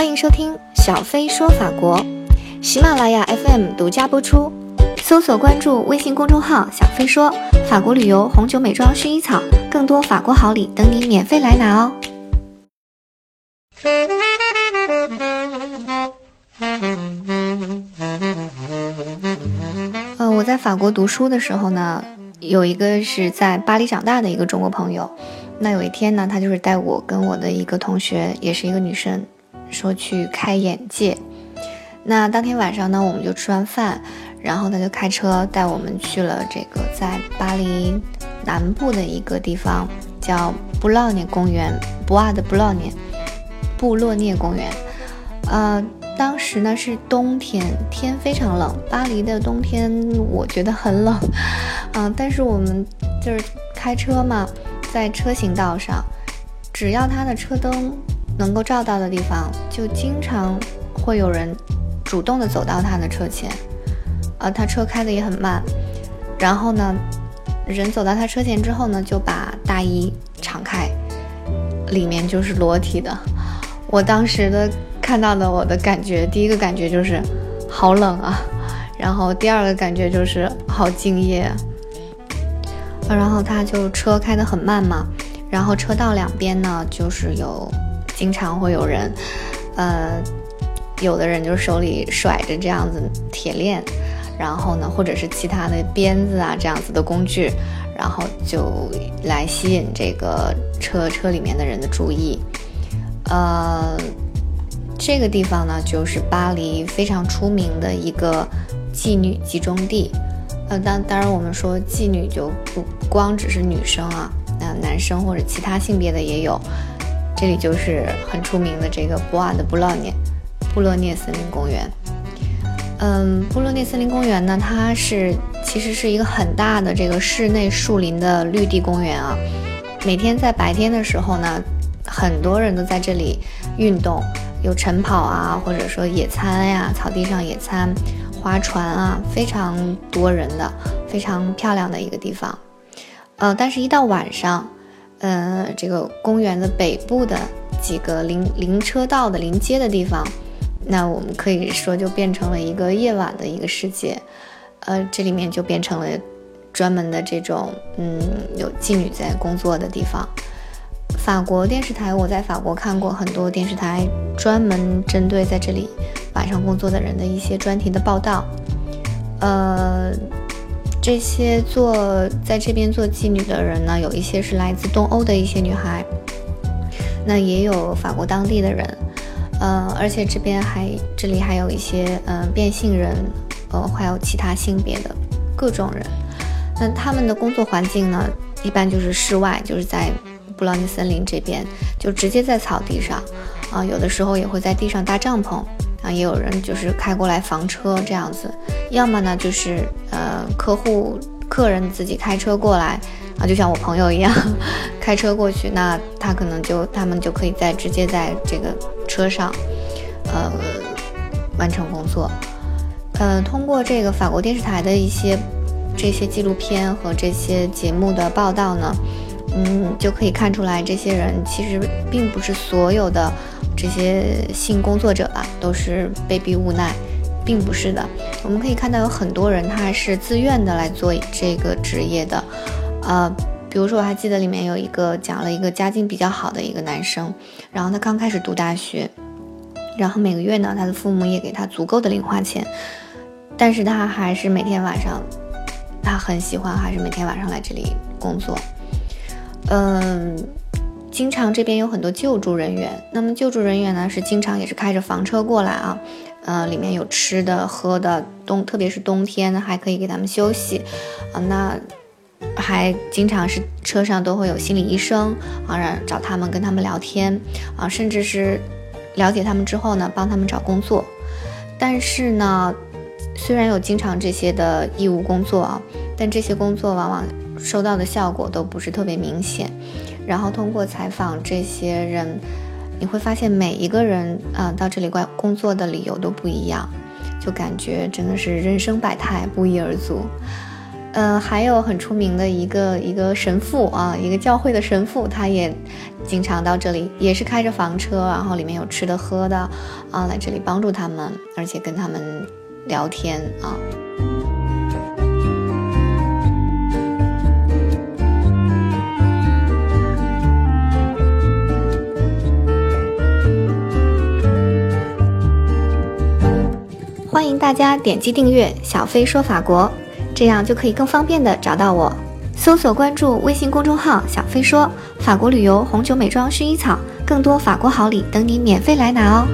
欢迎收听小飞说法国，喜马拉雅 FM 独家播出。搜索关注微信公众号“小飞说法国旅游、红酒、美妆、薰衣草”，更多法国好礼等你免费来拿哦。呃，我在法国读书的时候呢，有一个是在巴黎长大的一个中国朋友。那有一天呢，他就是带我跟我的一个同学，也是一个女生，说去开眼界。那当天晚上呢，我们就吃完饭，然后他就开车带我们去了这个在巴黎南部的一个地方，叫布洛涅公园，布瓦的布洛涅，布洛涅公园。呃，当时呢是冬天，天非常冷。巴黎的冬天我觉得很冷，啊，但是我们就是开车嘛，在车行道上，只要他的车灯能够照到的地方，就经常会有人主动的走到他的车前，啊，他车开的也很慢，然后呢，人走到他车前之后呢，就把大衣敞开，里面就是裸体的。我当时的。看到的我的感觉，第一个感觉就是好冷啊，然后第二个感觉就是好敬业。然后他就车开得很慢嘛，然后车道两边呢就是有经常会有人，呃，有的人就手里甩着这样子铁链，然后呢或者是其他的鞭子啊这样子的工具，然后就来吸引这个车车里面的人的注意，呃。这个地方呢，就是巴黎非常出名的一个妓女集中地。呃，当当然，我们说妓女就不光只是女生啊，那男生或者其他性别的也有。这里就是很出名的这个布瓦的布洛涅布洛涅森林公园。嗯，布洛涅森林公园呢，它是其实是一个很大的这个室内树林的绿地公园啊。每天在白天的时候呢，很多人都在这里运动。有晨跑啊，或者说野餐呀，草地上野餐、划船啊，非常多人的，非常漂亮的一个地方。呃，但是，一到晚上，呃，这个公园的北部的几个临临车道的临街的地方，那我们可以说就变成了一个夜晚的一个世界。呃，这里面就变成了专门的这种，嗯，有妓女在工作的地方。法国电视台，我在法国看过很多电视台专门针对在这里晚上工作的人的一些专题的报道。呃，这些做在这边做妓女的人呢，有一些是来自东欧的一些女孩，那也有法国当地的人，呃，而且这边还这里还有一些嗯变性人，呃，还有其他性别的各种人。那他们的工作环境呢，一般就是室外，就是在。布朗尼森林这边就直接在草地上，啊，有的时候也会在地上搭帐篷，也有人就是开过来房车这样子，要么呢就是呃客户客人自己开车过来，啊，就像我朋友一样 开车过去，那他可能就他们就可以在直接在这个车上，呃完成工作，呃，通过这个法国电视台的一些这些纪录片和这些节目的报道呢。嗯，就可以看出来，这些人其实并不是所有的这些性工作者吧，都是被逼无奈，并不是的。我们可以看到有很多人他是自愿的来做这个职业的，呃，比如说我还记得里面有一个讲了一个家境比较好的一个男生，然后他刚开始读大学，然后每个月呢，他的父母也给他足够的零花钱，但是他还是每天晚上，他很喜欢，还是每天晚上来这里工作。嗯，经常这边有很多救助人员。那么救助人员呢，是经常也是开着房车过来啊，呃，里面有吃的喝的，冬特别是冬天还可以给他们休息啊。那还经常是车上都会有心理医生啊，让找他们跟他们聊天啊，甚至是了解他们之后呢，帮他们找工作。但是呢，虽然有经常这些的义务工作啊，但这些工作往往。收到的效果都不是特别明显，然后通过采访这些人，你会发现每一个人啊到这里工工作的理由都不一样，就感觉真的是人生百态，不一而足。呃，还有很出名的一个一个神父啊，一个教会的神父，他也经常到这里，也是开着房车，然后里面有吃的喝的，啊，来这里帮助他们，而且跟他们聊天啊。大家点击订阅“小飞说法国”。这样就可以更方便的找到我，搜索关注微信公众号“小飞说法国旅游红酒美妆薰衣草”，更多法国好礼等你免费来拿哦。